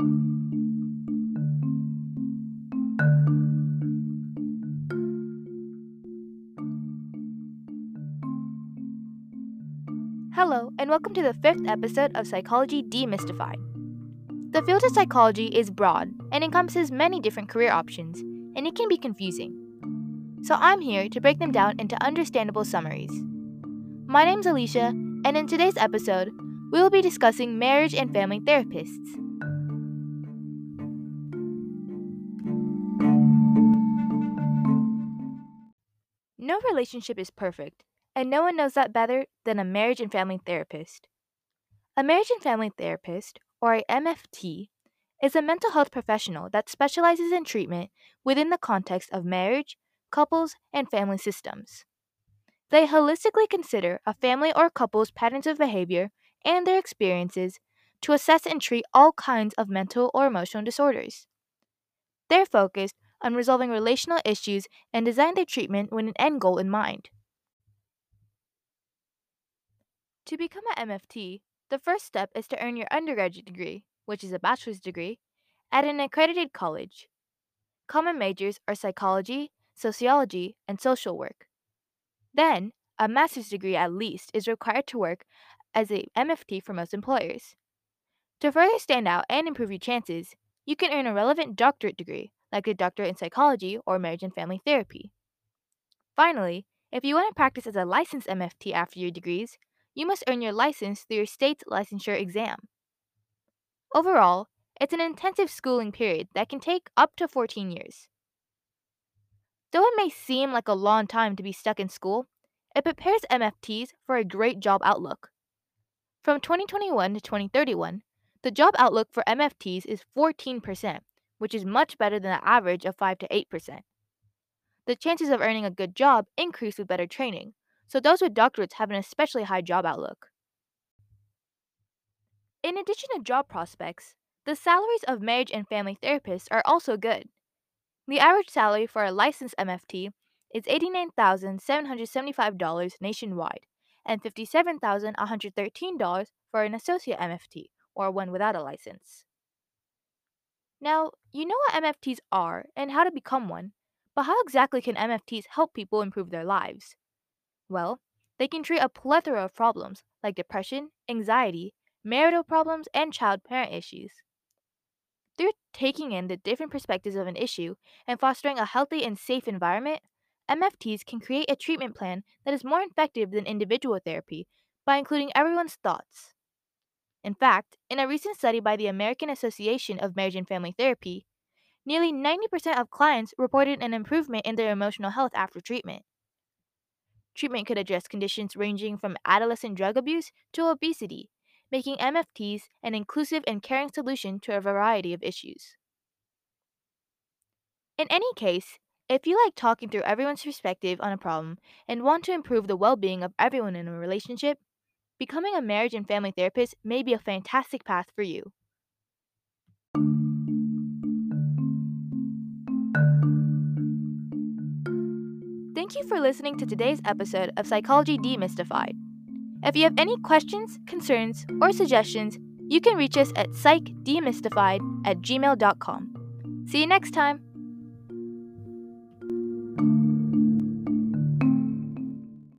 Hello, and welcome to the fifth episode of Psychology Demystified. The field of psychology is broad and encompasses many different career options, and it can be confusing. So I'm here to break them down into understandable summaries. My name's Alicia, and in today's episode, we will be discussing marriage and family therapists. No relationship is perfect, and no one knows that better than a marriage and family therapist. A marriage and family therapist, or a MFT, is a mental health professional that specializes in treatment within the context of marriage, couples, and family systems. They holistically consider a family or couple's patterns of behavior and their experiences to assess and treat all kinds of mental or emotional disorders. They're focused on resolving relational issues and design their treatment with an end goal in mind. To become an MFT, the first step is to earn your undergraduate degree, which is a bachelor's degree, at an accredited college. Common majors are psychology, sociology, and social work. Then, a master's degree at least is required to work as a MFT for most employers. To further stand out and improve your chances, you can earn a relevant doctorate degree, like a doctorate in psychology or marriage and family therapy. Finally, if you want to practice as a licensed MFT after your degrees, you must earn your license through your state's licensure exam. Overall, it's an intensive schooling period that can take up to 14 years. Though it may seem like a long time to be stuck in school, it prepares MFTs for a great job outlook. From 2021 to 2031, the job outlook for MFTs is 14%, which is much better than the average of 5 to 8%. The chances of earning a good job increase with better training, so those with doctorates have an especially high job outlook. In addition to job prospects, the salaries of marriage and family therapists are also good. The average salary for a licensed MFT is $89,775 nationwide and $57,113 for an associate MFT or one without a license. Now, you know what MFTs are and how to become one, but how exactly can MFTs help people improve their lives? Well, they can treat a plethora of problems like depression, anxiety, marital problems, and child parent issues. Through taking in the different perspectives of an issue and fostering a healthy and safe environment, MFTs can create a treatment plan that is more effective than individual therapy by including everyone's thoughts. In fact, in a recent study by the American Association of Marriage and Family Therapy, nearly 90% of clients reported an improvement in their emotional health after treatment. Treatment could address conditions ranging from adolescent drug abuse to obesity, making MFTs an inclusive and caring solution to a variety of issues. In any case, if you like talking through everyone's perspective on a problem and want to improve the well being of everyone in a relationship, becoming a marriage and family therapist may be a fantastic path for you. Thank you for listening to today's episode of Psychology Demystified. If you have any questions, concerns, or suggestions, you can reach us at psychdemystified at gmail.com. See you next time!